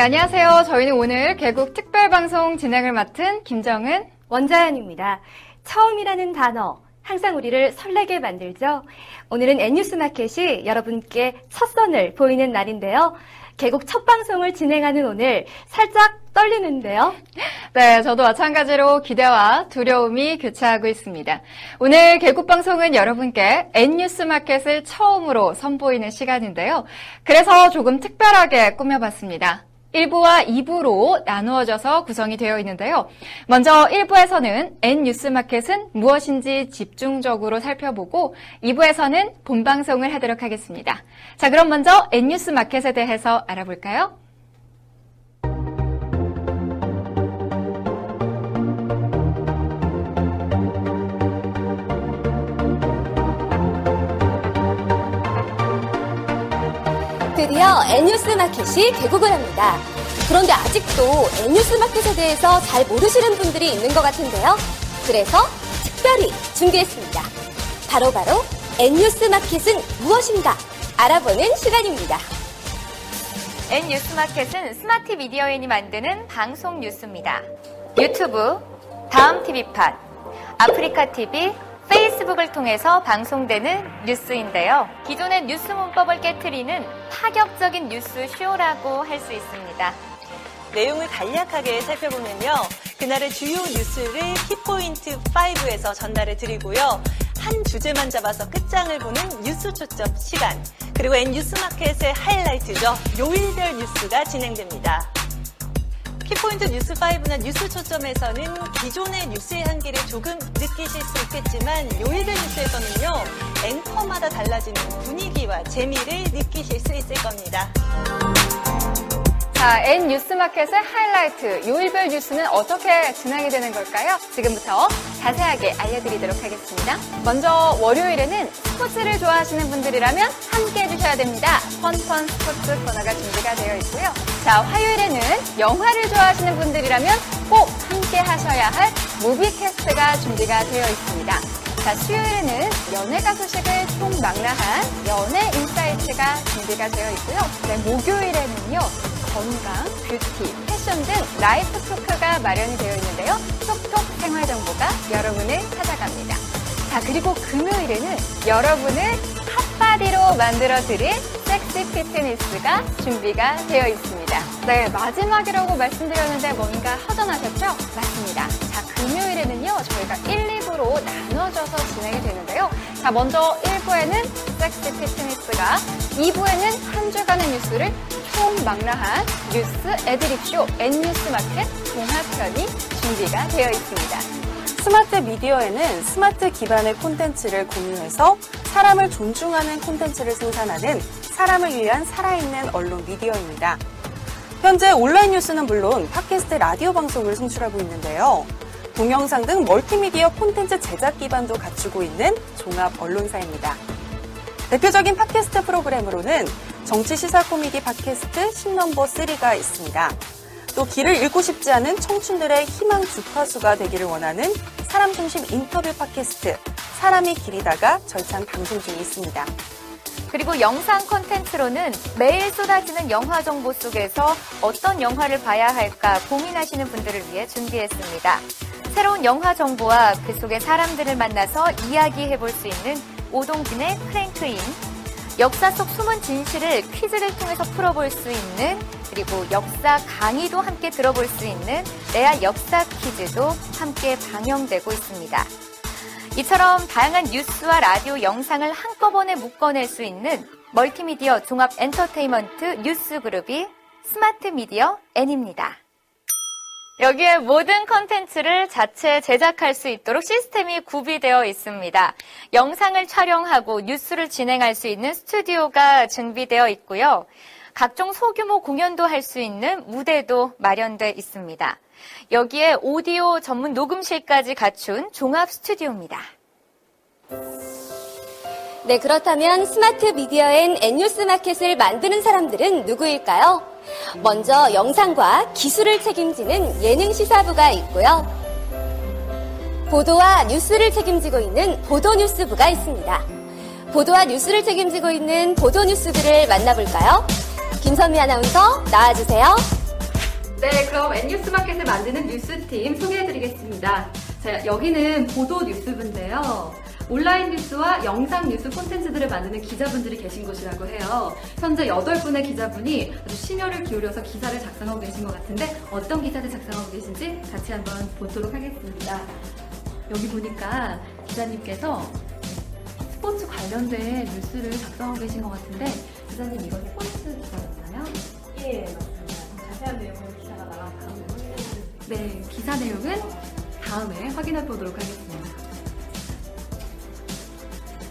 네, 안녕하세요. 저희는 오늘 개국 특별방송 진행을 맡은 김정은 원자연입니다. 처음이라는 단어, 항상 우리를 설레게 만들죠. 오늘은 N뉴스 마켓이 여러분께 첫 선을 보이는 날인데요. 개국 첫 방송을 진행하는 오늘 살짝 떨리는데요. 네, 저도 마찬가지로 기대와 두려움이 교차하고 있습니다. 오늘 개국 방송은 여러분께 N뉴스 마켓을 처음으로 선보이는 시간인데요. 그래서 조금 특별하게 꾸며봤습니다. 1부와 2부로 나누어져서 구성이 되어 있는데요. 먼저 1부에서는 N뉴스마켓은 무엇인지 집중적으로 살펴보고 2부에서는 본방송을 하도록 하겠습니다. 자, 그럼 먼저 N뉴스마켓에 대해서 알아볼까요? 드디어 N뉴스 마켓이 개국을 합니다. 그런데 아직도 N뉴스 마켓에 대해서 잘 모르시는 분들이 있는 것 같은데요. 그래서 특별히 준비했습니다. 바로바로 바로 N뉴스 마켓은 무엇인가 알아보는 시간입니다. N뉴스 마켓은 스마트 미디어인이 만드는 방송 뉴스입니다. 유튜브, 다음 TV팟, 아프리카 TV, 페이스북을 통해서 방송되는 뉴스인데요. 기존의 뉴스 문법을 깨뜨리는 파격적인 뉴스 쇼라고 할 수 있습니다. 내용을 간략하게 살펴보면요. 그날의 주요 뉴스를 키포인트 5에서 전달해 드리고요. 한 주제만 잡아서 끝장을 보는 뉴스 초점 시간. 그리고 N뉴스마켓의 하이라이트죠. 요일별 뉴스가 진행됩니다. 키포인트 뉴스5나 뉴스 초점에서는 기존의 뉴스의 한계를 조금 느끼실 수 있겠지만 요일별 뉴스에서는요, 앵커마다 달라지는 분위기와 재미를 느끼실 수 있을 겁니다. 자, N 뉴스마켓의 하이라이트, 요일별 뉴스는 어떻게 진행이 되는 걸까요? 지금부터 자세하게 알려드리도록 하겠습니다. 먼저 월요일에는 스포츠를 좋아하시는 분들이라면 함께 해주셔야 됩니다. 펀펀 스포츠 코너가 준비가 되어 있고요. 자, 화요일에는 영화를 좋아하시는 분들이라면 꼭 함께 하셔야 할 무비캐스트가 준비가 되어 있습니다. 자, 수요일에는 연예가 소식을 총망라한 연예 insight가 준비가 되어 있고요. 네, 목요일에는요. 건강, 뷰티, 패션 등 라이프 토크가 마련이 되어 있는데요. 톡톡 생활 정보가 여러분을 찾아갑니다. 자, 그리고 금요일에는 여러분을 hot body로 만들어드릴 섹시 피트니스가 준비가 되어 있습니다. 네, 마지막이라고 말씀드렸는데 뭔가 허전하셨죠? 맞습니다. 자, 금요일에는요, 저희가 1, 2부로 나눠져서 진행이 되는데요. 자, 먼저 1부에는 섹시 피트니스가, 2부에는 한 주간의 뉴스를 총망라한 뉴스 애드립쇼 N뉴스 마켓 종합편이 준비가 되어 있습니다. 스마트 미디어에는 스마트 기반의 콘텐츠를 공유해서 사람을 존중하는 콘텐츠를 생산하는 사람을 위한 살아있는 언론 미디어입니다. 현재 온라인 뉴스는 물론 팟캐스트 라디오 방송을 송출하고 있는데요. 동영상 등 멀티미디어 콘텐츠 제작 기반도 갖추고 있는 종합 언론사입니다. 대표적인 팟캐스트 프로그램으로는 정치 시사 코미디 팟캐스트 10넘버 3가 있습니다. 또 길을 잃고 싶지 않은 청춘들의 희망 주파수가 되기를 원하는 사람 중심 인터뷰 팟캐스트 사람이 길이다가 절찬 방송 중에 있습니다. 그리고 영상 콘텐츠로는 매일 쏟아지는 영화 정보 속에서 어떤 영화를 봐야 할까 고민하시는 분들을 위해 준비했습니다. 새로운 영화 정보와 그 속의 사람들을 만나서 이야기해 볼 수 있는 오동진의 크랭크인, 역사 속 숨은 진실을 퀴즈를 통해서 풀어볼 수 있는 그리고 역사 강의도 함께 들어볼 수 있는 레알 역사 퀴즈도 함께 방영되고 있습니다. 이처럼 다양한 뉴스와 라디오 영상을 한꺼번에 묶어낼 수 있는 멀티미디어 종합 엔터테인먼트 뉴스 그룹이 스마트 미디어 N입니다. 여기에 모든 컨텐츠를 자체 제작할 수 있도록 시스템이 구비되어 있습니다. 영상을 촬영하고 뉴스를 진행할 수 있는 스튜디오가 준비되어 있고요. 각종 소규모 공연도 할 수 있는 무대도 마련되어 있습니다. 여기에 오디오 전문 녹음실까지 갖춘 종합 스튜디오입니다. 네, 그렇다면 스마트 미디어엔 N뉴스 마켓을 만드는 사람들은 누구일까요? 먼저 영상과 기술을 책임지는 예능 시사부가 있고요. 보도와 뉴스를 책임지고 있는 보도뉴스부가 있습니다. 보도와 뉴스를 책임지고 있는 보도뉴스부를 만나볼까요? 김선미 아나운서 나와주세요. 네, 그럼 N뉴스 마켓을 만드는 뉴스팀 소개해드리겠습니다. 자, 여기는 보도 뉴스부인데요. 온라인 뉴스와 영상 뉴스 콘텐츠들을 만드는 기자분들이 계신 곳이라고 해요. 현재 8분의 기자분이 아주 심혈을 기울여서 기사를 작성하고 계신 것 같은데 어떤 기사를 작성하고 계신지 같이 한번 보도록 하겠습니다. 여기 보니까 기자님께서 스포츠 관련된 뉴스를 작성하고 계신 것 같은데 기자님 이거 스포츠 기사였나요? 예, 맞습니다. 자세한 내용은 네, 기사 내용은 다음에 확인해 보도록 하겠습니다.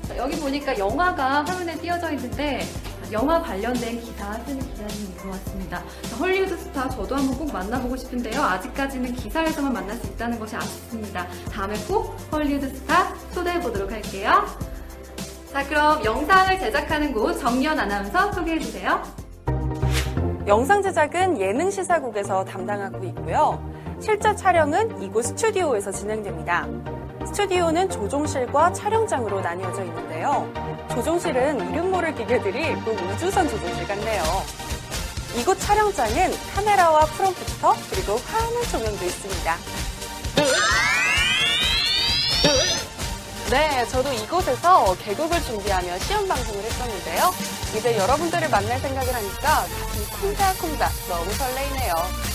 자, 여기 보니까 영화가 화면에 띄어져 있는데 영화 관련된 기사 쓰는 기자님인 것 같습니다. 자, 헐리우드 스타 저도 한번 꼭 만나보고 싶은데요. 아직까지는 기사에서만 만날 수 있다는 것이 아쉽습니다. 다음에 꼭 헐리우드 스타 초대해 보도록 할게요. 자, 그럼 영상을 제작하는 곳 정연 아나운서 소개해 주세요. 영상 제작은 예능 시사국에서 담당하고 있고요. 실제 촬영은 이곳 스튜디오에서 진행됩니다. 스튜디오는 조종실과 촬영장으로 나뉘어져 있는데요. 조종실은 이름 모를 기계들이 꼭 우주선 조종실 같네요. 이곳 촬영장은 카메라와 프롬프터 그리고 화하는 조명도 있습니다. 네, 저도 이곳에서 개국을 준비하며 시험 방송을 했었는데요. 이제 여러분들을 만날 생각을 하니까 가슴이 콩닥콩닥 너무 설레이네요.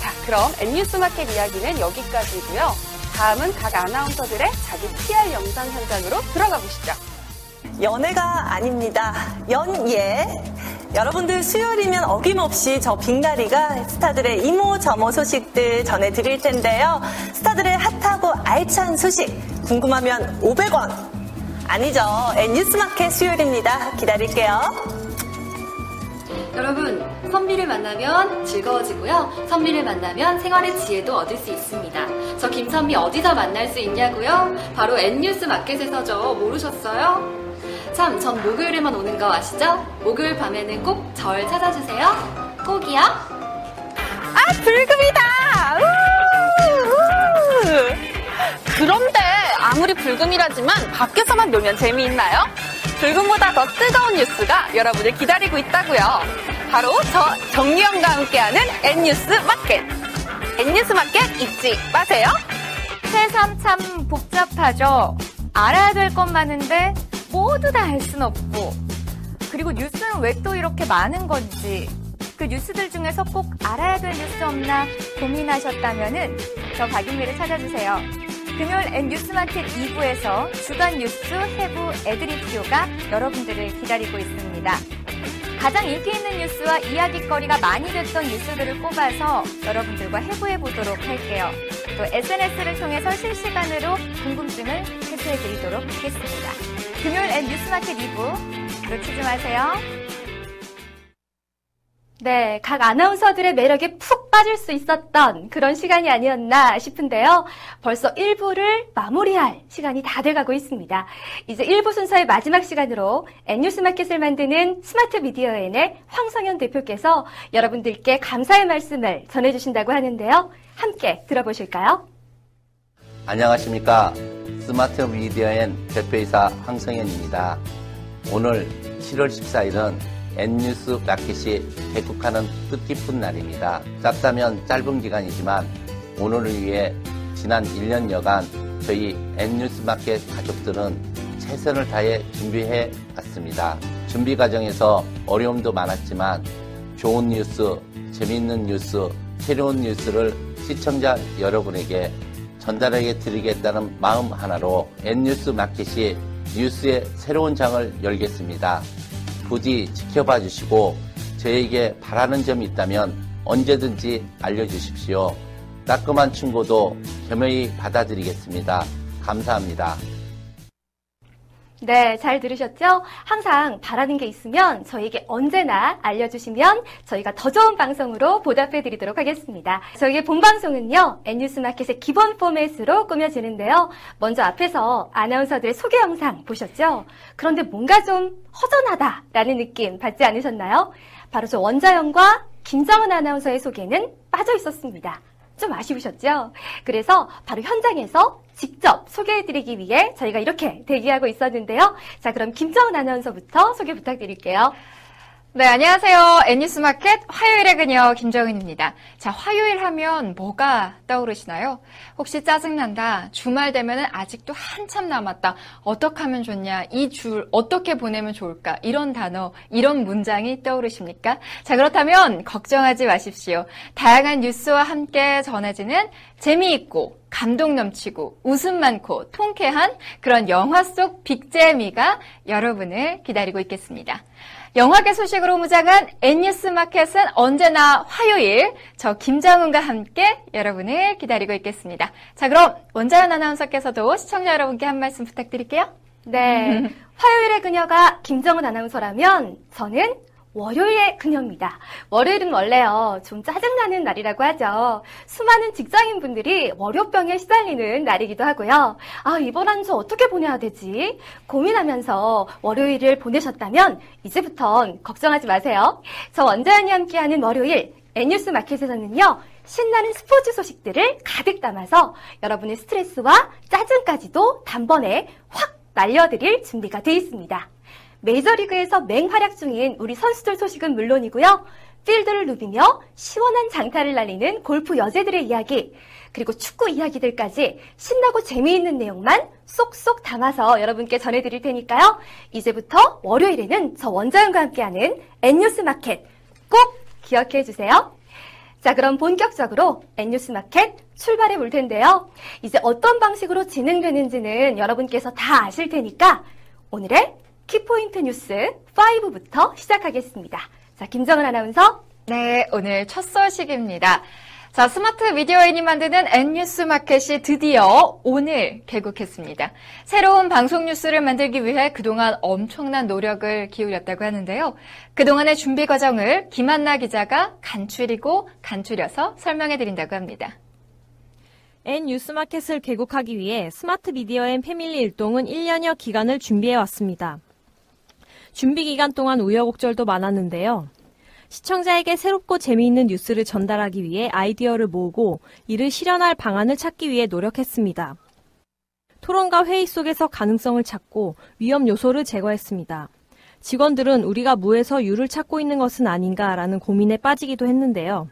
자, 그럼 N뉴스 마켓 이야기는 여기까지고요. 다음은 각 아나운서들의 자기 PR 영상 현장으로 들어가 보시죠. 연애가 아닙니다. 연예. 여러분들 수요일이면 어김없이 저 빙가리가 스타들의 이모 저모 소식들 전해드릴 텐데요. 스타들의 핫하고 알찬 소식 궁금하면 500원. 아니죠. N뉴스마켓 수요일입니다. 기다릴게요. 여러분, 선비를 만나면 즐거워지고요. 선비를 만나면 생활의 지혜도 얻을 수 있습니다. 저 김선비 어디서 만날 수 있냐고요? 바로 N뉴스 마켓에서죠. 모르셨어요? 참, 전 목요일에만 오는 거 아시죠? 목요일 밤에는 꼭 절 찾아주세요. 꼭이요. 아, 불금이다! 우 우! 그런데 아무리 불금이라지만 밖에서만 놀면 재미있나요? 불금보다 더 뜨거운 뉴스가 여러분을 기다리고 있다고요. 바로 저 정유영과 함께하는 N뉴스 마켓. N뉴스 마켓 잊지 마세요. 새삼 참 복잡하죠. 알아야 될 것 많은데 모두 다 알 순 없고 그리고 뉴스는 왜 또 이렇게 많은 건지 그 뉴스들 중에서 꼭 알아야 될 뉴스 없나 고민하셨다면은 저 박윤미를 찾아주세요. 금요일 N 뉴스마켓 2부에서 주간 뉴스 해부 애드립쇼가 여러분들을 기다리고 있습니다. 가장 인기 있는 뉴스와 이야기거리가 많이 됐던 뉴스들을 꼽아서 여러분들과 해부해 보도록 할게요. 또 SNS를 통해서 실시간으로 궁금증을 해소해 드리도록 하겠습니다. 금요일 N 뉴스마켓 2부 놓치지 마세요. 네, 각 아나운서들의 매력에 푹 빠질 수 있었던 그런 시간이 아니었나 싶은데요. 벌써 1부를 마무리할 시간이 다 돼가고 있습니다. 이제 1부 순서의 마지막 시간으로 N뉴스 마켓을 만드는 스마트 미디어엔의 황성현 대표께서 여러분들께 감사의 말씀을 전해주신다고 하는데요. 함께 들어보실까요? 안녕하십니까. 스마트 미디어엔 대표이사 황성현입니다. 오늘 7월 14일은 N뉴스 마켓이 개국하는 뜻깊은 날입니다. 짧다면 짧은 기간이지만 오늘을 위해 지난 1년여간 저희 N뉴스 마켓 가족들은 최선을 다해 준비해 왔습니다. 준비 과정에서 어려움도 많았지만 좋은 뉴스, 재미있는 뉴스, 새로운 뉴스를 시청자 여러분에게 전달해 드리겠다는 마음 하나로 N뉴스 마켓이 뉴스의 새로운 장을 열겠습니다. 부디 지켜봐 주시고 저에게 바라는 점이 있다면 언제든지 알려주십시오. 따끔한 충고도 겸허히 받아드리겠습니다. 감사합니다. 네, 잘 들으셨죠? 항상 바라는 게 있으면 저에게 언제나 알려주시면 저희가 더 좋은 방송으로 보답해 드리도록 하겠습니다. 저희의 본방송은요, N뉴스마켓의 기본 포맷으로 꾸며지는데요. 먼저 앞에서 아나운서들의 소개 영상 보셨죠? 그런데 뭔가 좀 허전하다라는 느낌 받지 않으셨나요? 바로 저 원자영과 김정은 아나운서의 소개는 빠져 있었습니다. 좀 아쉬우셨죠? 그래서 바로 현장에서 직접 소개해드리기 위해 저희가 이렇게 대기하고 있었는데요. 자, 그럼 김정은 아나운서부터 소개 부탁드릴게요. 네, 안녕하세요. N뉴스마켓 화요일의 그녀 김정은입니다. 자, 화요일 하면 뭐가 떠오르시나요? 혹시 짜증난다. 주말 되면은 아직도 한참 남았다. 어떻게 하면 좋냐? 이 줄 어떻게 보내면 좋을까? 이런 단어, 이런 문장이 떠오르십니까? 자, 그렇다면 걱정하지 마십시오. 다양한 뉴스와 함께 전해지는 재미있고 감동 넘치고 웃음 많고 통쾌한 그런 영화 속 빅재미가 여러분을 기다리고 있겠습니다. 영화계 소식으로 무장한 N뉴스 마켓은 언제나 화요일 저 김정은과 함께 여러분을 기다리고 있겠습니다. 자, 그럼 원자연 아나운서께서도 시청자 여러분께 한 말씀 부탁드릴게요. 네. 화요일의 그녀가 김정은 아나운서라면 저는 월요일의 그녀입니다. 월요일은 원래요, 좀 짜증나는 날이라고 하죠. 수많은 직장인분들이 월요병에 시달리는 날이기도 하고요. 아, 이번 한 주 어떻게 보내야 되지? 고민하면서 월요일을 보내셨다면, 이제부턴 걱정하지 마세요. 저 원자연이 함께하는 월요일, N뉴스 마켓에서는요, 신나는 스포츠 소식들을 가득 담아서 여러분의 스트레스와 짜증까지도 단번에 확 날려드릴 준비가 되어 있습니다. 메이저리그에서 맹활약 중인 우리 선수들 소식은 물론이고요. 필드를 누비며 시원한 장타를 날리는 골프 여제들의 이야기, 그리고 축구 이야기들까지 신나고 재미있는 내용만 쏙쏙 담아서 여러분께 전해드릴 테니까요. 이제부터 월요일에는 저 원자연과 함께하는 N뉴스 마켓 꼭 기억해 주세요. 자, 그럼 본격적으로 N뉴스 마켓 출발해 볼 텐데요. 이제 어떤 방식으로 진행되는지는 여러분께서 다 아실 테니까 오늘의 키포인트 뉴스 5부터 시작하겠습니다. 자, 김정은 아나운서. 네, 오늘 첫 소식입니다. 자, 스마트 미디어 N이 만드는 N뉴스 마켓이 드디어 오늘 개국했습니다. 새로운 방송 뉴스를 만들기 위해 그동안 엄청난 노력을 기울였다고 하는데요. 그동안의 준비 과정을 김한나 기자가 간추리고 간추려서 설명해 드린다고 합니다. N뉴스마켓을 개국하기 위해 스마트 미디어 N 패밀리 일동은 1년여 기간을 준비해 왔습니다. 준비 기간 동안 우여곡절도 많았는데요. 시청자에게 새롭고 재미있는 뉴스를 전달하기 위해 아이디어를 모으고 이를 실현할 방안을 찾기 위해 노력했습니다. 토론과 회의 속에서 가능성을 찾고 위험 요소를 제거했습니다. 직원들은 우리가 무에서 유를 찾고 있는 것은 아닌가라는 고민에 빠지기도 했는데요.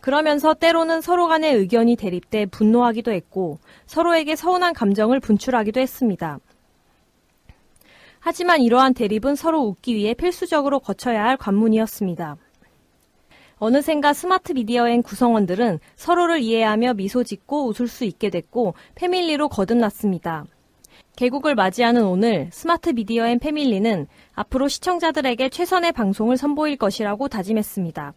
그러면서 때로는 서로 간의 의견이 대립돼 분노하기도 했고 서로에게 서운한 감정을 분출하기도 했습니다. 하지만 이러한 대립은 서로 웃기 위해 필수적으로 거쳐야 할 관문이었습니다. 어느샌가 스마트 미디어엔 구성원들은 서로를 이해하며 미소 짓고 웃을 수 있게 됐고 패밀리로 거듭났습니다. 개국을 맞이하는 오늘 스마트 미디어 N 패밀리는 앞으로 시청자들에게 최선의 방송을 선보일 것이라고 다짐했습니다.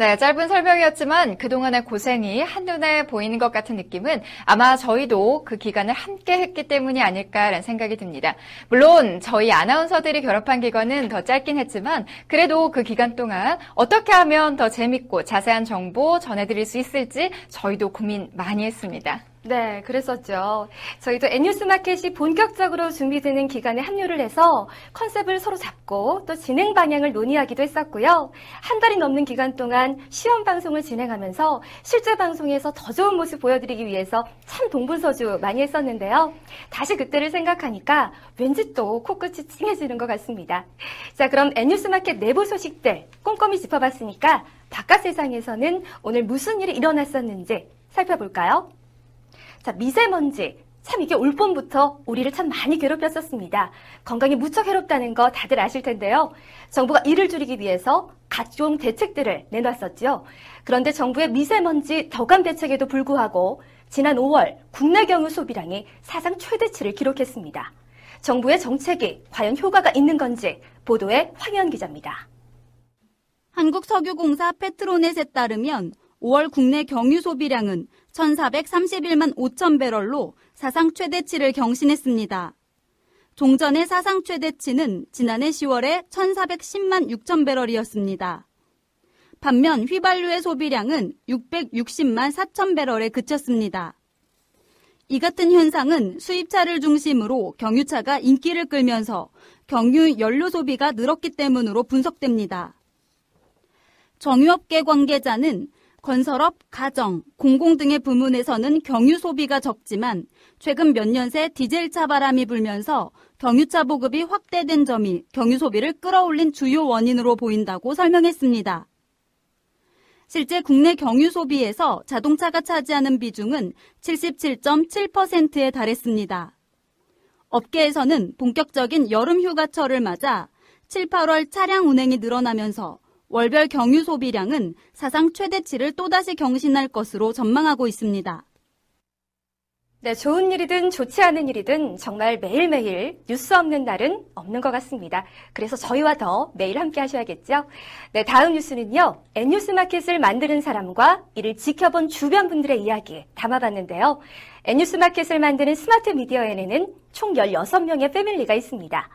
네, 짧은 설명이었지만 그동안의 고생이 한눈에 보이는 것 같은 느낌은 아마 저희도 그 기간을 함께 했기 때문이 아닐까라는 생각이 듭니다. 물론 저희 아나운서들이 결합한 기간은 더 짧긴 했지만 그래도 그 기간 동안 어떻게 하면 더 재밌고 자세한 정보 전해드릴 수 있을지 저희도 고민 많이 했습니다. 네, 그랬었죠. 저희도 N뉴스 마켓이 본격적으로 준비되는 기간에 합류를 해서 컨셉을 서로 잡고 또 진행 방향을 논의하기도 했었고요. 한 달이 넘는 기간 동안 시험 방송을 진행하면서 실제 방송에서 더 좋은 모습 보여드리기 위해서 참 동분서주 많이 했었는데요. 다시 그때를 생각하니까 왠지 또 코끝이 찡해지는 것 같습니다. 자, 그럼 N뉴스 마켓 내부 소식들 꼼꼼히 짚어봤으니까 바깥 세상에서는 오늘 무슨 일이 일어났었는지 살펴볼까요? 자, 미세먼지. 참 이게 올 봄부터 우리를 참 많이 괴롭혔었습니다. 건강이 무척 괴롭다는 거 다들 아실 텐데요. 정부가 이를 줄이기 위해서 각종 대책들을 내놨었죠. 그런데 정부의 미세먼지 덕감 대책에도 불구하고 지난 5월 국내 경유 소비량이 사상 최대치를 기록했습니다. 정부의 정책이 과연 효과가 있는 건지 보도에 황현 기자입니다. 한국석유공사 페트로넷에 따르면 5월 국내 경유 소비량은 1,431만 5천 배럴로 사상 최대치를 경신했습니다. 종전의 사상 최대치는 지난해 10월에 1,410만 6천 배럴이었습니다. 반면 휘발유의 소비량은 660만 4천 배럴에 그쳤습니다. 이 같은 현상은 수입차를 중심으로 경유차가 인기를 끌면서 경유 연료 소비가 늘었기 때문으로 분석됩니다. 정유업계 관계자는 건설업, 가정, 공공 등의 부문에서는 경유 소비가 적지만 최근 몇 년 새 디젤차 바람이 불면서 경유차 보급이 확대된 점이 경유 소비를 끌어올린 주요 원인으로 보인다고 설명했습니다. 실제 국내 경유 소비에서 자동차가 차지하는 비중은 77.7%에 달했습니다. 업계에서는 본격적인 여름 휴가철을 맞아 7, 8월 차량 운행이 늘어나면서 월별 경유 소비량은 사상 최대치를 또다시 경신할 것으로 전망하고 있습니다. 네, 좋은 일이든 좋지 않은 일이든 정말 매일매일 뉴스 없는 날은 없는 것 같습니다. 그래서 저희와 더 매일 함께 하셔야겠죠? 네, 다음 뉴스는요, N뉴스 마켓을 만드는 사람과 이를 지켜본 주변 분들의 이야기 담아봤는데요. N뉴스 마켓을 만드는 스마트 미디어엔에는 총 16명의 패밀리가 있습니다.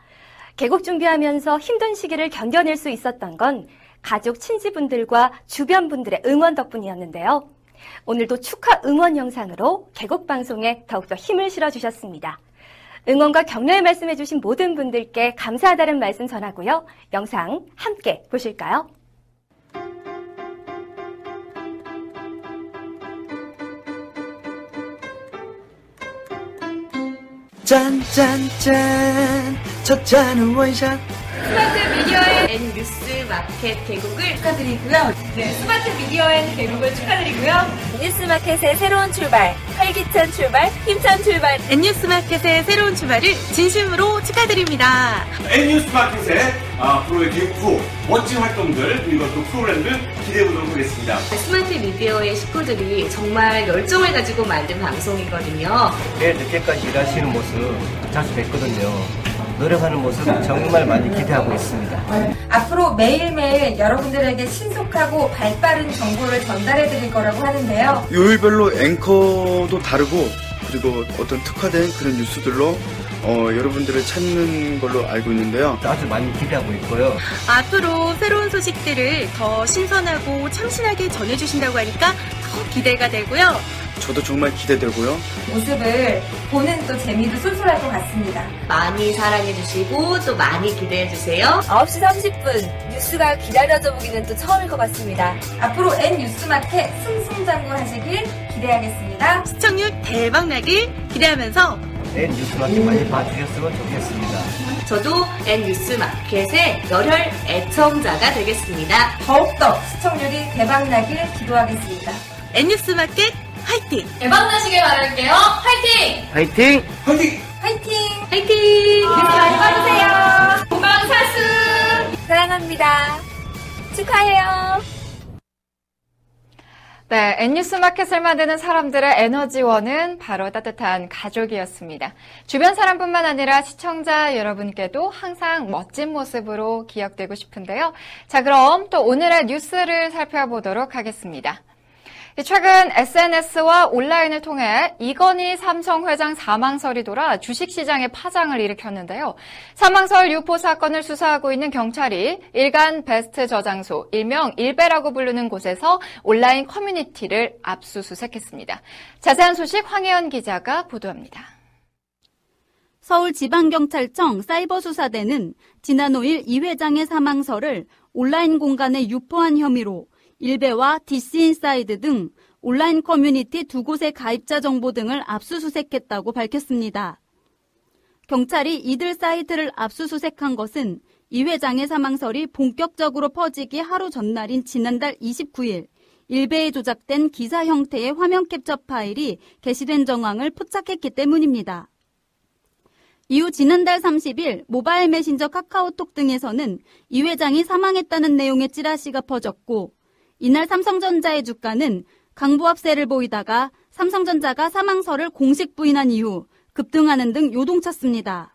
개국 준비하면서 힘든 시기를 견뎌낼 수 있었던 건 가족, 친지분들과 주변 분들의 응원 덕분이었는데요. 오늘도 축하 응원 영상으로 개국 방송에 더욱더 힘을 실어 주셨습니다. 응원과 격려의 말씀해 주신 모든 분들께 감사하다는 말씀 전하고요. 영상 함께 보실까요? 짠짠짠 첫 잔은 원샷 스마트 미디어의 마켓 개국을 축하드리고요. 네, 스마트 미디어의 개국을 축하드리고요. 뉴스 마켓의 새로운 출발, 활기찬 출발, 힘찬 출발. N뉴스 마켓의 새로운 출발을 진심으로 축하드립니다. N뉴스 마켓의 앞으로의 개국 후 멋진 활동들 그리고 또 프로그램들 기대해 보도록 하겠습니다. 스마트 미디어의 식구들이 정말 열정을 가지고 만든 방송이거든요. 매일 늦게까지 일하시는 모습 자주 뵀거든요. 노력하는 모습 정말 많이 기대하고 있습니다. 앞으로 매일매일 여러분들에게 신속하고 발빠른 정보를 전달해 드릴 거라고 하는데요. 요일별로 앵커도 다르고 그리고 어떤 특화된 그런 뉴스들로 어, 여러분들을 찾는 걸로 알고 있는데요. 아주 많이 기대하고 있고요. 앞으로 새로운 소식들을 더 신선하고 참신하게 전해주신다고 하니까 더 기대가 되고요. 저도 정말 기대되고요. 모습을 보는 또 재미도 쏠쏠할 것 같습니다. 많이 사랑해주시고 또 많이 기대해주세요. 9시 30분 뉴스가 기다려져 보기는 또 처음일 것 같습니다. 앞으로 N 뉴스마켓 승승장구 하시길 기대하겠습니다. 시청률 대박 나길 기대하면서 N 뉴스마켓 많이 봐주셨으면 좋겠습니다. 저도 N 뉴스마켓의 열혈 애청자가 되겠습니다. 더욱더 시청률이 대박 나길 기도하겠습니다. N 뉴스 마켓 화이팅! 대박 나시길 바랄게요. 화이팅! 화이팅! 화이팅! 화이팅! 화이팅! 뉴스 많이 봐주세요. 본방사수! 사랑합니다. 축하해요. 네, N뉴스 마켓을 만드는 사람들의 에너지원은 바로 따뜻한 가족이었습니다. 주변 사람뿐만 아니라 시청자 여러분께도 항상 멋진 모습으로 기억되고 싶은데요. 자, 그럼 또 오늘의 뉴스를 살펴보도록 하겠습니다. 최근 SNS와 온라인을 통해 이건희 삼성 회장 사망설이 돌아 주식시장에 파장을 일으켰는데요. 사망설 유포 사건을 수사하고 있는 경찰이 일간 베스트 저장소, 일명 일베라고 부르는 곳에서 온라인 커뮤니티를 압수수색했습니다. 자세한 소식 황혜연 기자가 보도합니다. 서울지방경찰청 사이버수사대는 지난 5일 이 회장의 사망설을 온라인 공간에 유포한 혐의로 일베와 DC인사이드 등 온라인 커뮤니티 두 곳의 가입자 정보 등을 압수수색했다고 밝혔습니다. 경찰이 이들 사이트를 압수수색한 것은 이 회장의 사망설이 본격적으로 퍼지기 하루 전날인 지난달 29일 일베에 조작된 기사 형태의 화면 캡처 파일이 게시된 정황을 포착했기 때문입니다. 이후 지난달 30일 모바일 메신저 카카오톡 등에서는 이 회장이 사망했다는 내용의 찌라시가 퍼졌고 이날 삼성전자의 주가는 강보합세를 보이다가 삼성전자가 사망설을 공식 부인한 이후 급등하는 등 요동쳤습니다.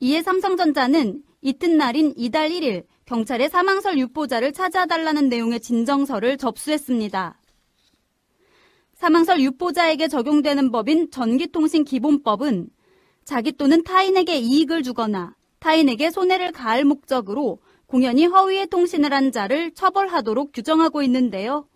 이에 삼성전자는 이튿날인 이달 1일 경찰에 사망설 유포자를 찾아달라는 내용의 진정서를 접수했습니다. 사망설 유포자에게 적용되는 법인 전기통신기본법은 자기 또는 타인에게 이익을 주거나 타인에게 손해를 가할 목적으로 공연히 허위의 통신을 한 자를 처벌하도록 규정하고 있는데요.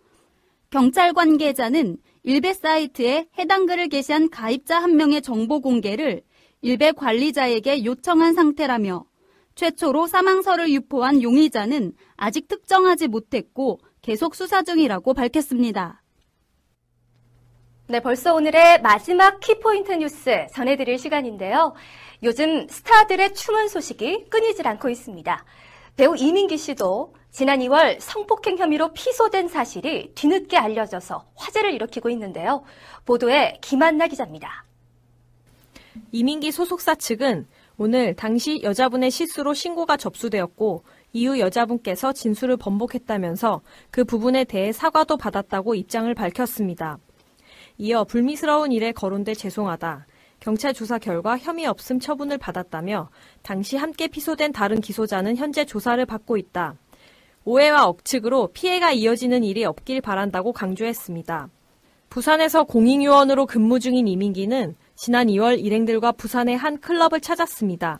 경찰 관계자는 일베 사이트에 해당 글을 게시한 가입자 한 명의 정보 공개를 일베 관리자에게 요청한 상태라며 최초로 사망설을 유포한 용의자는 아직 특정하지 못했고 계속 수사 중이라고 밝혔습니다. 네, 벌써 오늘의 마지막 키포인트 뉴스 전해드릴 시간인데요. 요즘 스타들의 추문 소식이 끊이질 않고 있습니다. 배우 이민기 씨도 지난 2월 성폭행 혐의로 피소된 사실이 뒤늦게 알려져서 화제를 일으키고 있는데요. 보도에 김한나 기자입니다. 이민기 소속사 측은 오늘 당시 여자분의 실수로 신고가 접수되었고 이후 여자분께서 진술을 번복했다면서 그 부분에 대해 사과도 받았다고 입장을 밝혔습니다. 이어 불미스러운 일에 거론돼 죄송하다. 경찰 조사 결과 혐의 없음 처분을 받았다며 당시 함께 피소된 다른 기소자는 현재 조사를 받고 있다. 오해와 억측으로 피해가 이어지는 일이 없길 바란다고 강조했습니다. 부산에서 공익요원으로 근무 중인 이민기는 지난 2월 일행들과 부산의 한 클럽을 찾았습니다.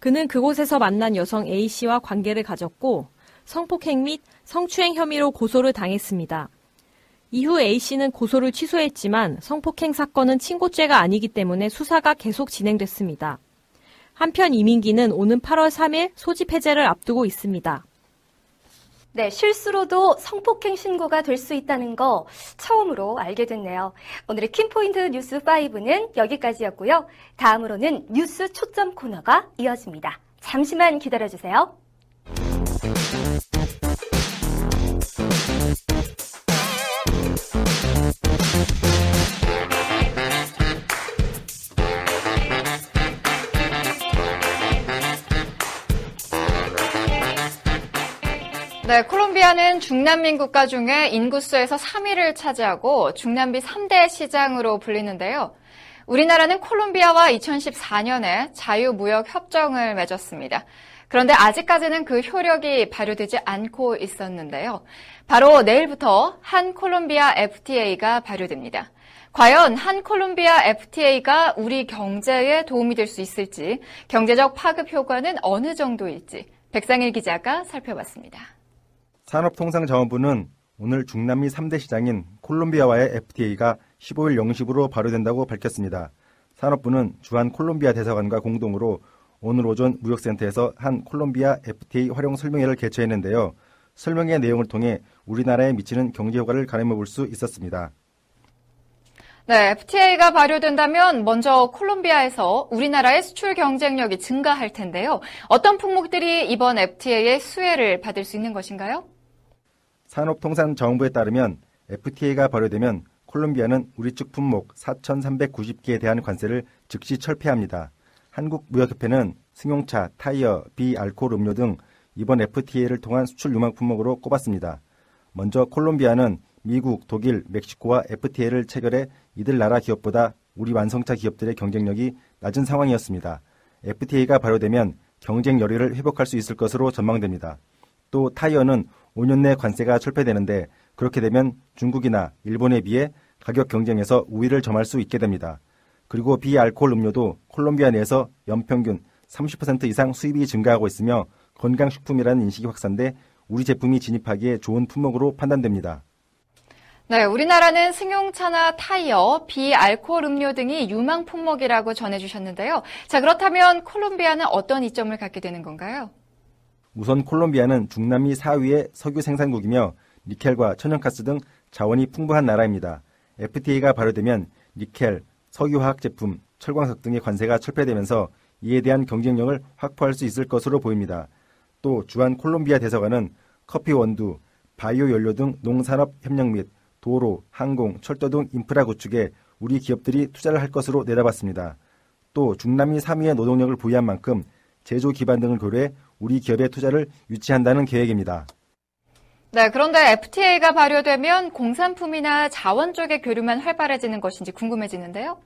그는 그곳에서 만난 여성 A씨와 관계를 가졌고 성폭행 및 성추행 혐의로 고소를 당했습니다. 이후 A씨는 고소를 취소했지만 성폭행 사건은 친고죄가 아니기 때문에 수사가 계속 진행됐습니다. 한편 이민기는 오는 8월 3일 소집 해제를 앞두고 있습니다. 네, 실수로도 성폭행 신고가 될 수 있다는 거 처음으로 알게 됐네요. 오늘의 킴포인트 뉴스 5는 여기까지였고요. 다음으로는 뉴스 초점 코너가 이어집니다. 잠시만 기다려주세요. 네, 콜롬비아는 중남미 국가 중에 인구수에서 3위를 차지하고 중남미 3대 시장으로 불리는데요. 우리나라는 콜롬비아와 2014년에 자유무역 협정을 맺었습니다. 그런데 아직까지는 그 효력이 발효되지 않고 있었는데요. 바로 내일부터 한 콜롬비아 FTA가 발효됩니다. 과연 한 콜롬비아 FTA가 우리 경제에 도움이 될 수 있을지, 경제적 파급 효과는 어느 정도일지 백상일 기자가 살펴봤습니다. 산업통상자원부는 오늘 중남미 3대 시장인 콜롬비아와의 FTA가 15일 0시부로 발효된다고 밝혔습니다. 산업부는 주한 콜롬비아 대사관과 공동으로 오늘 오전 무역센터에서 한 콜롬비아 FTA 활용 설명회를 개최했는데요. 설명회 내용을 통해 우리나라에 미치는 경제 효과를 가늠해 볼 수 있었습니다. 네, FTA가 발효된다면 먼저 콜롬비아에서 우리나라의 수출 경쟁력이 증가할 텐데요. 어떤 품목들이 이번 FTA의 수혜를 받을 수 있는 것인가요? 산업통상정부에 따르면 FTA가 발효되면 콜롬비아는 우리 측 품목 4,390개에 대한 관세를 즉시 철폐합니다. 한국무역협회는 승용차, 타이어, 비알코올 음료 등 이번 FTA를 통한 수출 유망 품목으로 꼽았습니다. 먼저 콜롬비아는 미국, 독일, 멕시코와 FTA를 체결해 이들 나라 기업보다 우리 완성차 기업들의 경쟁력이 낮은 상황이었습니다. FTA가 발효되면 경쟁 여력을 회복할 수 있을 것으로 전망됩니다. 또 타이어는 5년 내 관세가 철폐되는데 그렇게 되면 중국이나 일본에 비해 가격 경쟁에서 우위를 점할 수 있게 됩니다. 그리고 비알코올 음료도 콜롬비아 내에서 연평균 30% 이상 수입이 증가하고 있으며 건강식품이라는 인식이 확산돼 우리 제품이 진입하기에 좋은 품목으로 판단됩니다. 네, 우리나라는 승용차나 타이어, 비알코올 음료 등이 유망 품목이라고 전해주셨는데요. 자, 그렇다면 콜롬비아는 어떤 이점을 갖게 되는 건가요? 우선 콜롬비아는 중남미 4위의 석유 생산국이며 니켈과 천연가스 등 자원이 풍부한 나라입니다. FTA가 발효되면 니켈, 석유화학 제품, 철광석 등의 관세가 철폐되면서 이에 대한 경쟁력을 확보할 수 있을 것으로 보입니다. 또 주한 콜롬비아 대사관은 커피 원두, 바이오 연료 등 농산업 협력 및 도로, 항공, 철도 등 인프라 구축에 우리 기업들이 투자를 할 것으로 내다봤습니다. 또 중남미 3위의 노동력을 부여한 만큼 제조 기반 등을 고려해 우리 기업의 투자를 유치한다는 계획입니다. 네, 그런데 FTA가 발효되면 공산품이나 자원 쪽의 교류만 활발해지는 것인지 궁금해지는데요.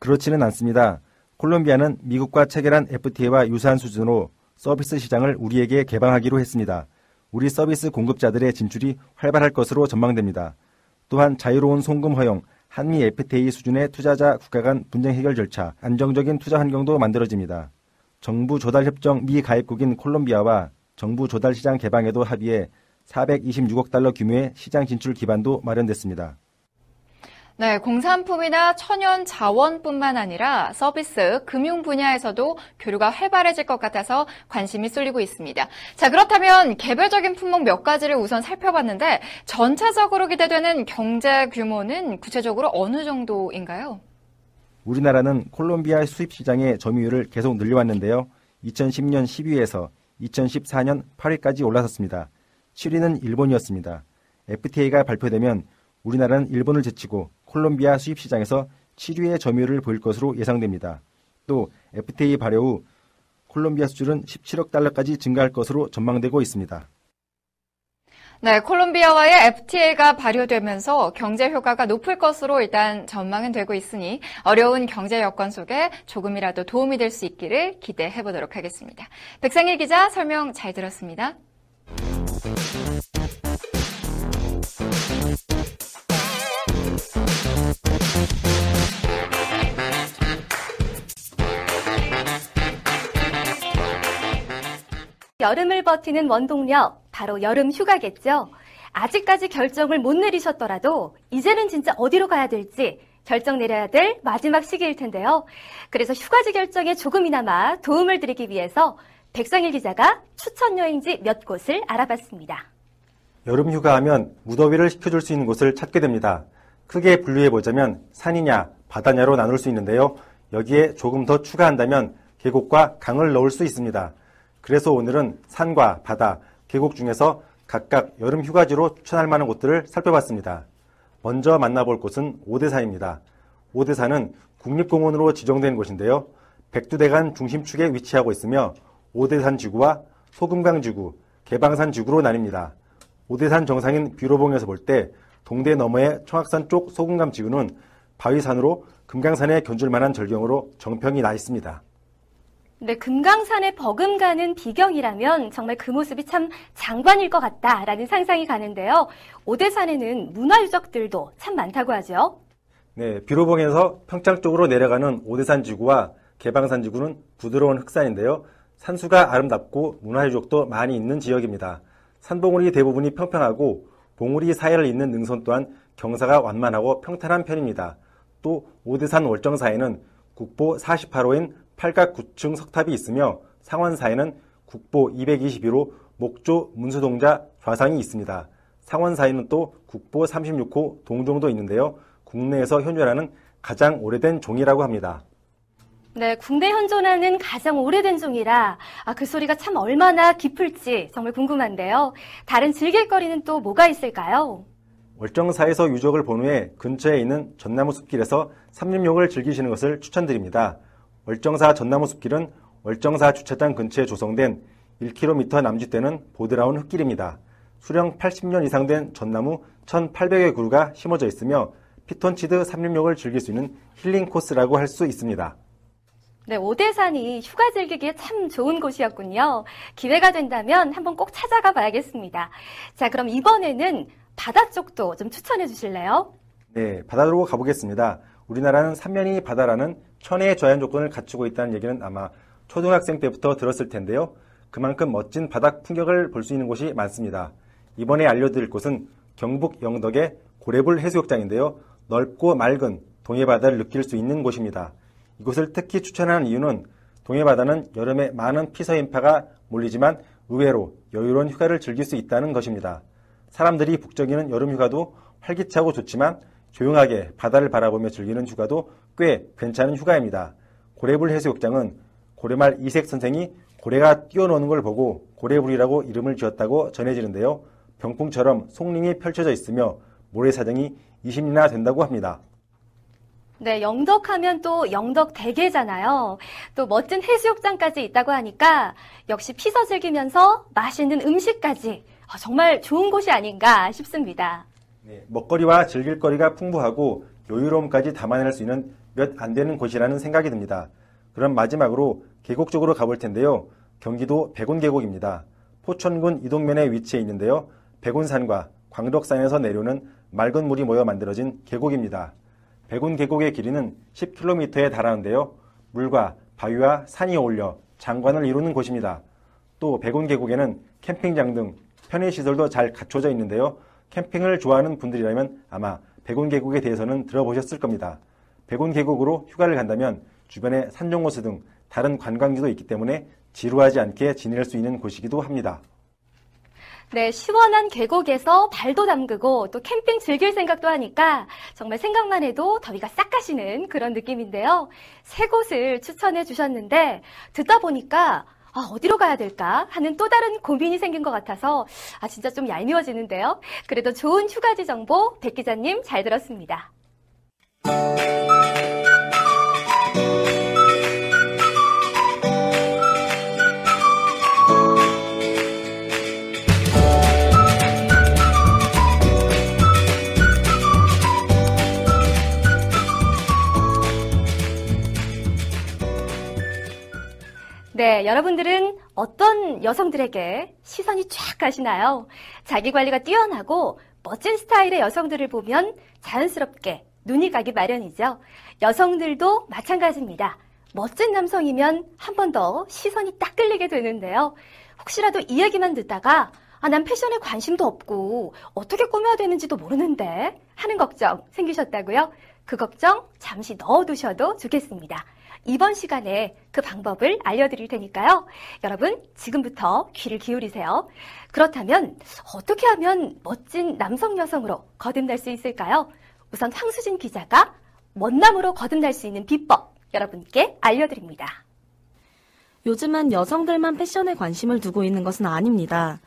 그렇지는 않습니다. 콜롬비아는 미국과 체결한 FTA와 유사한 수준으로 서비스 시장을 우리에게 개방하기로 했습니다. 우리 서비스 공급자들의 진출이 활발할 것으로 전망됩니다. 또한 자유로운 송금 허용, 한미 FTA 수준의 투자자 국가 간 분쟁 해결 절차, 안정적인 투자 환경도 만들어집니다. 정부 조달 협정 미 가입국인 콜롬비아와 정부 조달 시장 개방에도 합의해 426억 달러 규모의 시장 진출 기반도 마련됐습니다. 네, 공산품이나 천연 자원뿐만 아니라 서비스, 금융 분야에서도 교류가 활발해질 것 같아서 관심이 쏠리고 있습니다. 자, 그렇다면 개별적인 품목 몇 가지를 우선 살펴봤는데 전체적으로 기대되는 경제 규모는 구체적으로 어느 정도인가요? 우리나라는 콜롬비아 수입 시장의 점유율을 계속 늘려왔는데요. 2010년 10위에서 2014년 8위까지 올라섰습니다. 7위는 일본이었습니다. FTA가 발표되면 우리나라는 일본을 제치고 콜롬비아 수입 시장에서 7위의 점유율을 보일 것으로 예상됩니다. 또 FTA 발효 후 콜롬비아 수출은 17억 달러까지 증가할 것으로 전망되고 있습니다. 네, 콜롬비아와의 FTA가 발효되면서 경제 효과가 높을 것으로 일단 전망은 되고 있으니 어려운 경제 여건 속에 조금이라도 도움이 될 수 있기를 기대해 보도록 하겠습니다. 백상일 기자 설명 잘 들었습니다. 여름을 버티는 원동력, 바로 여름 휴가겠죠. 아직까지 결정을 못 내리셨더라도 이제는 진짜 어디로 가야 될지 결정 내려야 될 마지막 시기일 텐데요. 그래서 휴가지 결정에 조금이나마 도움을 드리기 위해서 백상일 기자가 추천 여행지 몇 곳을 알아봤습니다. 여름 휴가하면 무더위를 식혀줄 수 있는 곳을 찾게 됩니다. 크게 분류해 보자면 산이냐 바다냐로 나눌 수 있는데요. 여기에 조금 더 추가한다면 계곡과 강을 넣을 수 있습니다. 그래서 오늘은 산과 바다, 계곡 중에서 각각 여름 휴가지로 추천할 만한 곳들을 살펴봤습니다. 먼저 만나볼 곳은 오대산입니다. 오대산은 국립공원으로 지정된 곳인데요. 백두대간 중심축에 위치하고 있으며 오대산 지구와 소금강 지구, 개방산 지구로 나뉩니다. 오대산 정상인 뷰로봉에서 볼 때 동대 너머의 청악산 쪽 소금강 지구는 바위산으로 금강산에 견줄 만한 절경으로 정평이 나 있습니다. 네, 금강산에 버금가는 비경이라면 정말 그 모습이 참 장관일 것 같다라는 상상이 가는데요. 오대산에는 문화유적들도 참 많다고 하죠. 네, 비로봉에서 평창 쪽으로 내려가는 오대산 지구와 개방산 지구는 부드러운 흑산인데요. 산수가 아름답고 문화유적도 많이 있는 지역입니다. 산봉우리 대부분이 평평하고 봉우리 사이를 잇는 능선 또한 경사가 완만하고 평탄한 편입니다. 또 오대산 월정사에는 국보 48호인 팔각 9층 석탑이 있으며 상원사에는 국보 221호 목조 문수동자 좌상이 있습니다. 상원사에는 또 국보 36호 동종도 있는데요. 국내에서 현존하는 가장 오래된 종이라고 합니다. 네, 국내 현존하는 가장 오래된 종이라 아, 그 소리가 참 얼마나 깊을지 정말 궁금한데요. 다른 즐길거리는 또 뭐가 있을까요? 월정사에서 유적을 본 후에 근처에 있는 전나무 숲길에서 삼림욕을 즐기시는 것을 추천드립니다. 월정사 전나무 숲길은 월정사 주차장 근처에 조성된 1km 남짓되는 보드라운 흙길입니다. 수령 80년 이상 된 전나무 1,800여 그루가 심어져 있으며 피톤치드 삼림욕을 즐길 수 있는 힐링 코스라고 할 수 있습니다. 네, 오대산이 휴가 즐기기에 참 좋은 곳이었군요. 기회가 된다면 한번 꼭 찾아가 봐야겠습니다. 자, 그럼 이번에는 바다 쪽도 좀 추천해 주실래요? 네, 바다로 가보겠습니다. 우리나라는 삼면이 바다라는 천혜의 자연 조건을 갖추고 있다는 얘기는 아마 초등학생 때부터 들었을 텐데요. 그만큼 멋진 바닥 풍경을 볼 수 있는 곳이 많습니다. 이번에 알려드릴 곳은 경북 영덕의 고래불 해수욕장인데요. 넓고 맑은 동해바다를 느낄 수 있는 곳입니다. 이곳을 특히 추천하는 이유는 동해바다는 여름에 많은 피서 인파가 몰리지만 의외로 여유로운 휴가를 즐길 수 있다는 것입니다. 사람들이 북적이는 여름 휴가도 활기차고 좋지만 조용하게 바다를 바라보며 즐기는 휴가도 꽤 괜찮은 휴가입니다. 고래불 해수욕장은 고래말 이색 선생이 고래가 뛰어노는 걸 보고 고래불이라고 이름을 지었다고 전해지는데요. 병풍처럼 송림이 펼쳐져 있으며 모래사장이 20리나 된다고 합니다. 네, 영덕하면 또 영덕 대게잖아요. 또 멋진 해수욕장까지 있다고 하니까 역시 피서 즐기면서 맛있는 음식까지 정말 좋은 곳이 아닌가 싶습니다. 네, 먹거리와 즐길거리가 풍부하고 여유로움까지 담아낼 수 있는 몇 안 되는 곳이라는 생각이 듭니다. 그럼 마지막으로 계곡 쪽으로 가볼 텐데요. 경기도 백운계곡입니다. 포천군 이동면에 위치해 있는데요. 백운산과 광덕산에서 내려오는 맑은 물이 모여 만들어진 계곡입니다. 백운 계곡의 길이는 10km에 달하는데요. 물과 바위와 산이 어울려 장관을 이루는 곳입니다. 또 백운 계곡에는 캠핑장 등 편의시설도 잘 갖춰져 있는데요. 캠핑을 좋아하는 분들이라면 아마 백운 계곡에 대해서는 들어보셨을 겁니다. 백운 계곡으로 휴가를 간다면 주변에 산정호수 등 다른 관광지도 있기 때문에 지루하지 않게 지낼 수 있는 곳이기도 합니다. 네, 시원한 계곡에서 발도 담그고 또 캠핑 즐길 생각도 하니까 정말 생각만 해도 더위가 싹 가시는 그런 느낌인데요. 세 곳을 추천해 주셨는데 듣다 보니까 아, 어디로 가야 될까 하는 또 다른 고민이 생긴 것 같아서 아, 진짜 좀 얄미워지는데요. 그래도 좋은 휴가지 정보 백 기자님 잘 들었습니다. 여러분들은 어떤 여성들에게 시선이 쫙 가시나요? 자기 관리가 뛰어나고 멋진 스타일의 여성들을 보면 자연스럽게 눈이 가기 마련이죠. 여성들도 마찬가지입니다. 멋진 남성이면 한 번 더 시선이 딱 끌리게 되는데요. 혹시라도 이 얘기만 듣다가 아, 난 패션에 관심도 없고 어떻게 꾸며야 되는지도 모르는데 하는 걱정 생기셨다고요? 그 걱정 잠시 넣어두셔도 좋겠습니다. 이번 시간에 그 방법을 알려드릴 테니까요. 여러분, 지금부터 귀를 기울이세요. 그렇다면, 어떻게 하면 멋진 남성 여성으로 거듭날 수 있을까요? 우선 황수진 기자가 원남으로 거듭날 수 있는 비법, 여러분께 알려드립니다. 요즘은 여성들만 패션에 관심을 두고 있는 것은 아닙니다.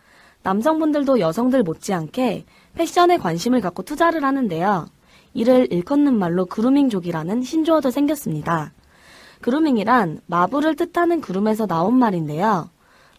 남성분들도 여성들 못지않게 패션에 관심을 갖고 투자를 하는데요. 이를 일컫는 말로 그루밍족이라는 신조어도 생겼습니다. 그루밍이란 마부를 뜻하는 그룹에서 나온 말인데요.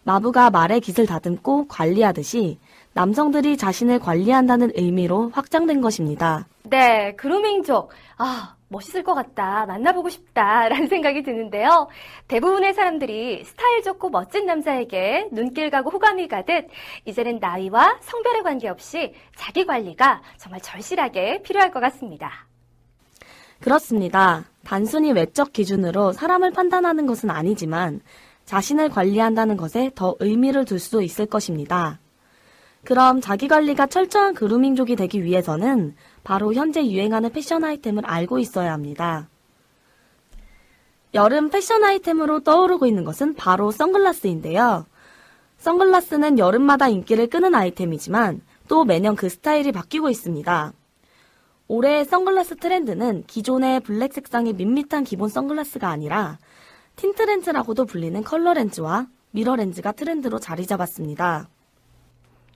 마부가 말의 깃을 다듬고 관리하듯이 남성들이 자신을 관리한다는 의미로 확장된 것입니다. 네, 그루밍족. 아, 멋있을 것 같다. 만나보고 싶다. 라는 생각이 드는데요. 대부분의 사람들이 스타일 좋고 멋진 남자에게 눈길 가고 호감이 가듯 이제는 나이와 성별에 관계없이 자기 관리가 정말 절실하게 필요할 것 같습니다. 그렇습니다. 단순히 외적 기준으로 사람을 판단하는 것은 아니지만 자신을 관리한다는 것에 더 의미를 둘 수도 있을 것입니다. 그럼 자기 관리가 철저한 그루밍족이 되기 위해서는 바로 현재 유행하는 패션 아이템을 알고 있어야 합니다. 여름 패션 아이템으로 떠오르고 있는 것은 바로 선글라스인데요. 선글라스는 여름마다 인기를 끄는 아이템이지만 또 매년 그 스타일이 바뀌고 있습니다. 올해의 선글라스 트렌드는 기존의 블랙 색상의 밋밋한 기본 선글라스가 아니라 틴트 렌즈라고도 불리는 컬러 렌즈와 mirror 렌즈가 트렌드로 자리 잡았습니다.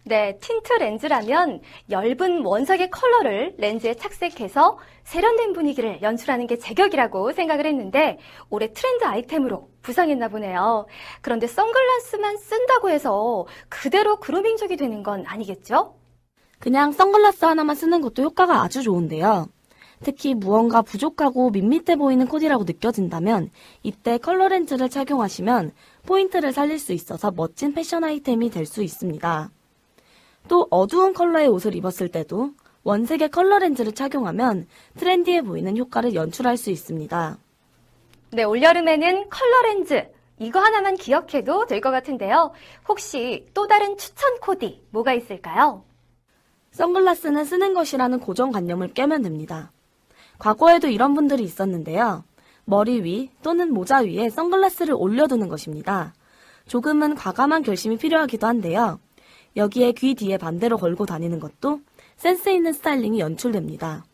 네, 틴트 렌즈라면 엷은 원색의 컬러를 렌즈에 착색해서 세련된 분위기를 연출하는 게 제격이라고 생각을 했는데 올해 트렌드 아이템으로 부상했나 보네요. 그런데 선글라스만 쓴다고 해서 그대로 그루밍족이 되는 건 아니겠죠? 그냥 선글라스 하나만 쓰는 것도 효과가 아주 좋은데요. 특히 무언가 부족하고 밋밋해 보이는 코디라고 느껴진다면 이때 컬러 렌즈를 착용하시면 포인트를 살릴 수 있어서 멋진 패션 아이템이 될 수 있습니다. 또 어두운 컬러의 옷을 입었을 때도 원색의 컬러 렌즈를 착용하면 트렌디해 보이는 효과를 연출할 수 있습니다. 네, 올여름에는 컬러 렌즈 이거 하나만 기억해도 될 것 같은데요. 혹시 또 다른 추천 코디 뭐가 있을까요? 선글라스는 쓰는 것이라는 고정관념을 깨면 됩니다. 과거에도 이런 분들이 있었는데요. 머리 위 또는 모자 위에 선글라스를 올려두는 것입니다. 조금은 과감한 결심이 필요하기도 한데요. 여기에 귀 뒤에 반대로 걸고 다니는 것도 센스 있는 스타일링이 연출됩니다.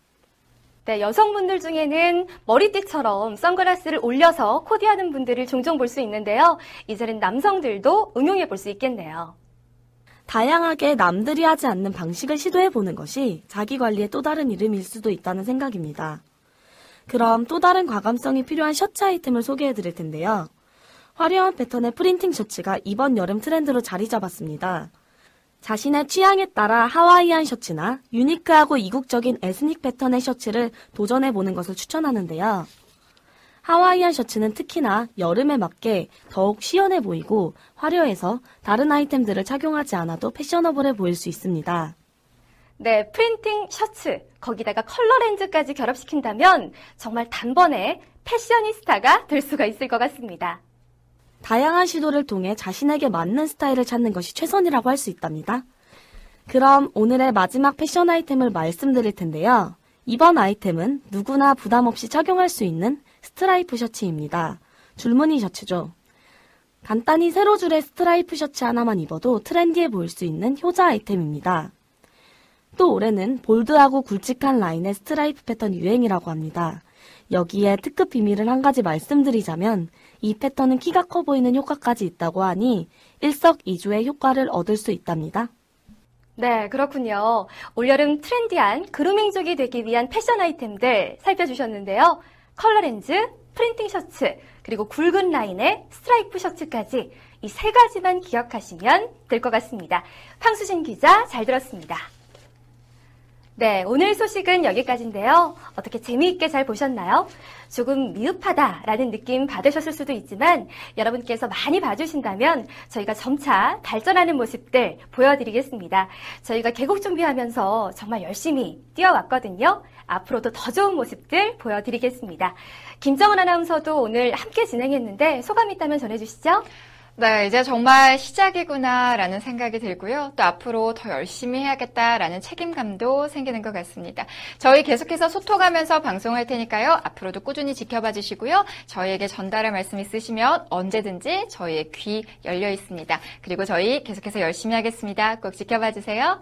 네, 여성분들 중에는 머리띠처럼 선글라스를 올려서 코디하는 분들을 종종 볼 수 있는데요. 이제는 남성들도 응용해 볼 수 있겠네요. 다양하게 남들이 하지 않는 방식을 시도해 보는 것이 자기 관리의 또 다른 이름일 수도 있다는 생각입니다. 그럼 또 다른 과감성이 필요한 셔츠 아이템을 소개해 드릴 텐데요. 화려한 패턴의 프린팅 셔츠가 이번 여름 트렌드로 자리 잡았습니다. 자신의 취향에 따라 하와이안 셔츠나 유니크하고 이국적인 에스닉 패턴의 셔츠를 도전해 보는 것을 추천하는데요. 하와이안 셔츠는 특히나 여름에 맞게 더욱 시원해 보이고 화려해서 다른 아이템들을 착용하지 않아도 패셔너블해 보일 수 있습니다. 네, 프린팅 셔츠, 거기다가 컬러 렌즈까지 결합시킨다면 정말 단번에 패셔니스타가 될 수가 있을 것 같습니다. 다양한 시도를 통해 자신에게 맞는 스타일을 찾는 것이 최선이라고 할 수 있답니다. 그럼 오늘의 마지막 패션 아이템을 말씀드릴 텐데요. 이번 아이템은 누구나 부담 없이 착용할 수 있는 스트라이프 셔츠입니다. 줄무늬 셔츠죠. 간단히 세로 줄의 스트라이프 셔츠 하나만 입어도 트렌디해 보일 수 있는 효자 아이템입니다. 또 올해는 bold하고 굵직한 라인의 스트라이프 패턴 유행이라고 합니다. 여기에 특급 비밀을 한 가지 말씀드리자면 이 패턴은 키가 커 보이는 효과까지 있다고 하니 일석이조의 효과를 얻을 수 있답니다. 네, 그렇군요. 올여름 트렌디한 그루밍족이 되기 위한 패션 아이템들 살펴주셨는데요. 컬러 렌즈, 프린팅 셔츠, 그리고 굵은 라인의 스트라이프 셔츠까지 이 세 가지만 기억하시면 될 것 같습니다. 황수진 기자 잘 들었습니다. 네, 오늘 소식은 여기까지인데요. 어떻게 재미있게 잘 보셨나요? 조금 미흡하다라는 느낌 받으셨을 수도 있지만 여러분께서 많이 봐주신다면 저희가 점차 발전하는 모습들 보여드리겠습니다. 저희가 개국 준비하면서 정말 열심히 뛰어왔거든요. 앞으로도 더 좋은 모습들 보여드리겠습니다. 김정은 아나운서도 오늘 함께 진행했는데 소감 있다면 전해주시죠. 네, 이제 정말 시작이구나라는 생각이 들고요. 또 앞으로 더 열심히 해야겠다라는 책임감도 생기는 것 같습니다. 저희 계속해서 소통하면서 방송할 테니까요. 앞으로도 꾸준히 지켜봐 주시고요. 저희에게 전달할 말씀 있으시면 언제든지 저희의 귀 열려 있습니다. 그리고 저희 계속해서 열심히 하겠습니다. 꼭 지켜봐 주세요.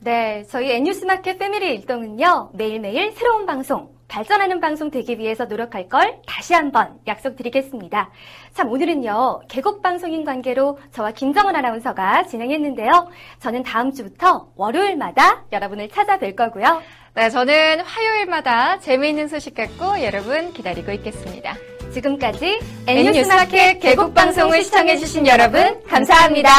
네, 저희 N뉴스마켓 패밀리 일동은요, 매일매일 새로운 방송, 발전하는 방송 되기 위해서 노력할 걸 다시 한번 약속드리겠습니다. 참, 오늘은요, 개국 방송인 관계로 저와 김정은 아나운서가 진행했는데요. 저는 다음 주부터 월요일마다 여러분을 찾아뵐 거고요. 네, 저는 화요일마다 재미있는 소식 갖고 여러분 기다리고 있겠습니다. 지금까지 N뉴스마켓 개국 방송을 시청해주신 여러분, 감사합니다.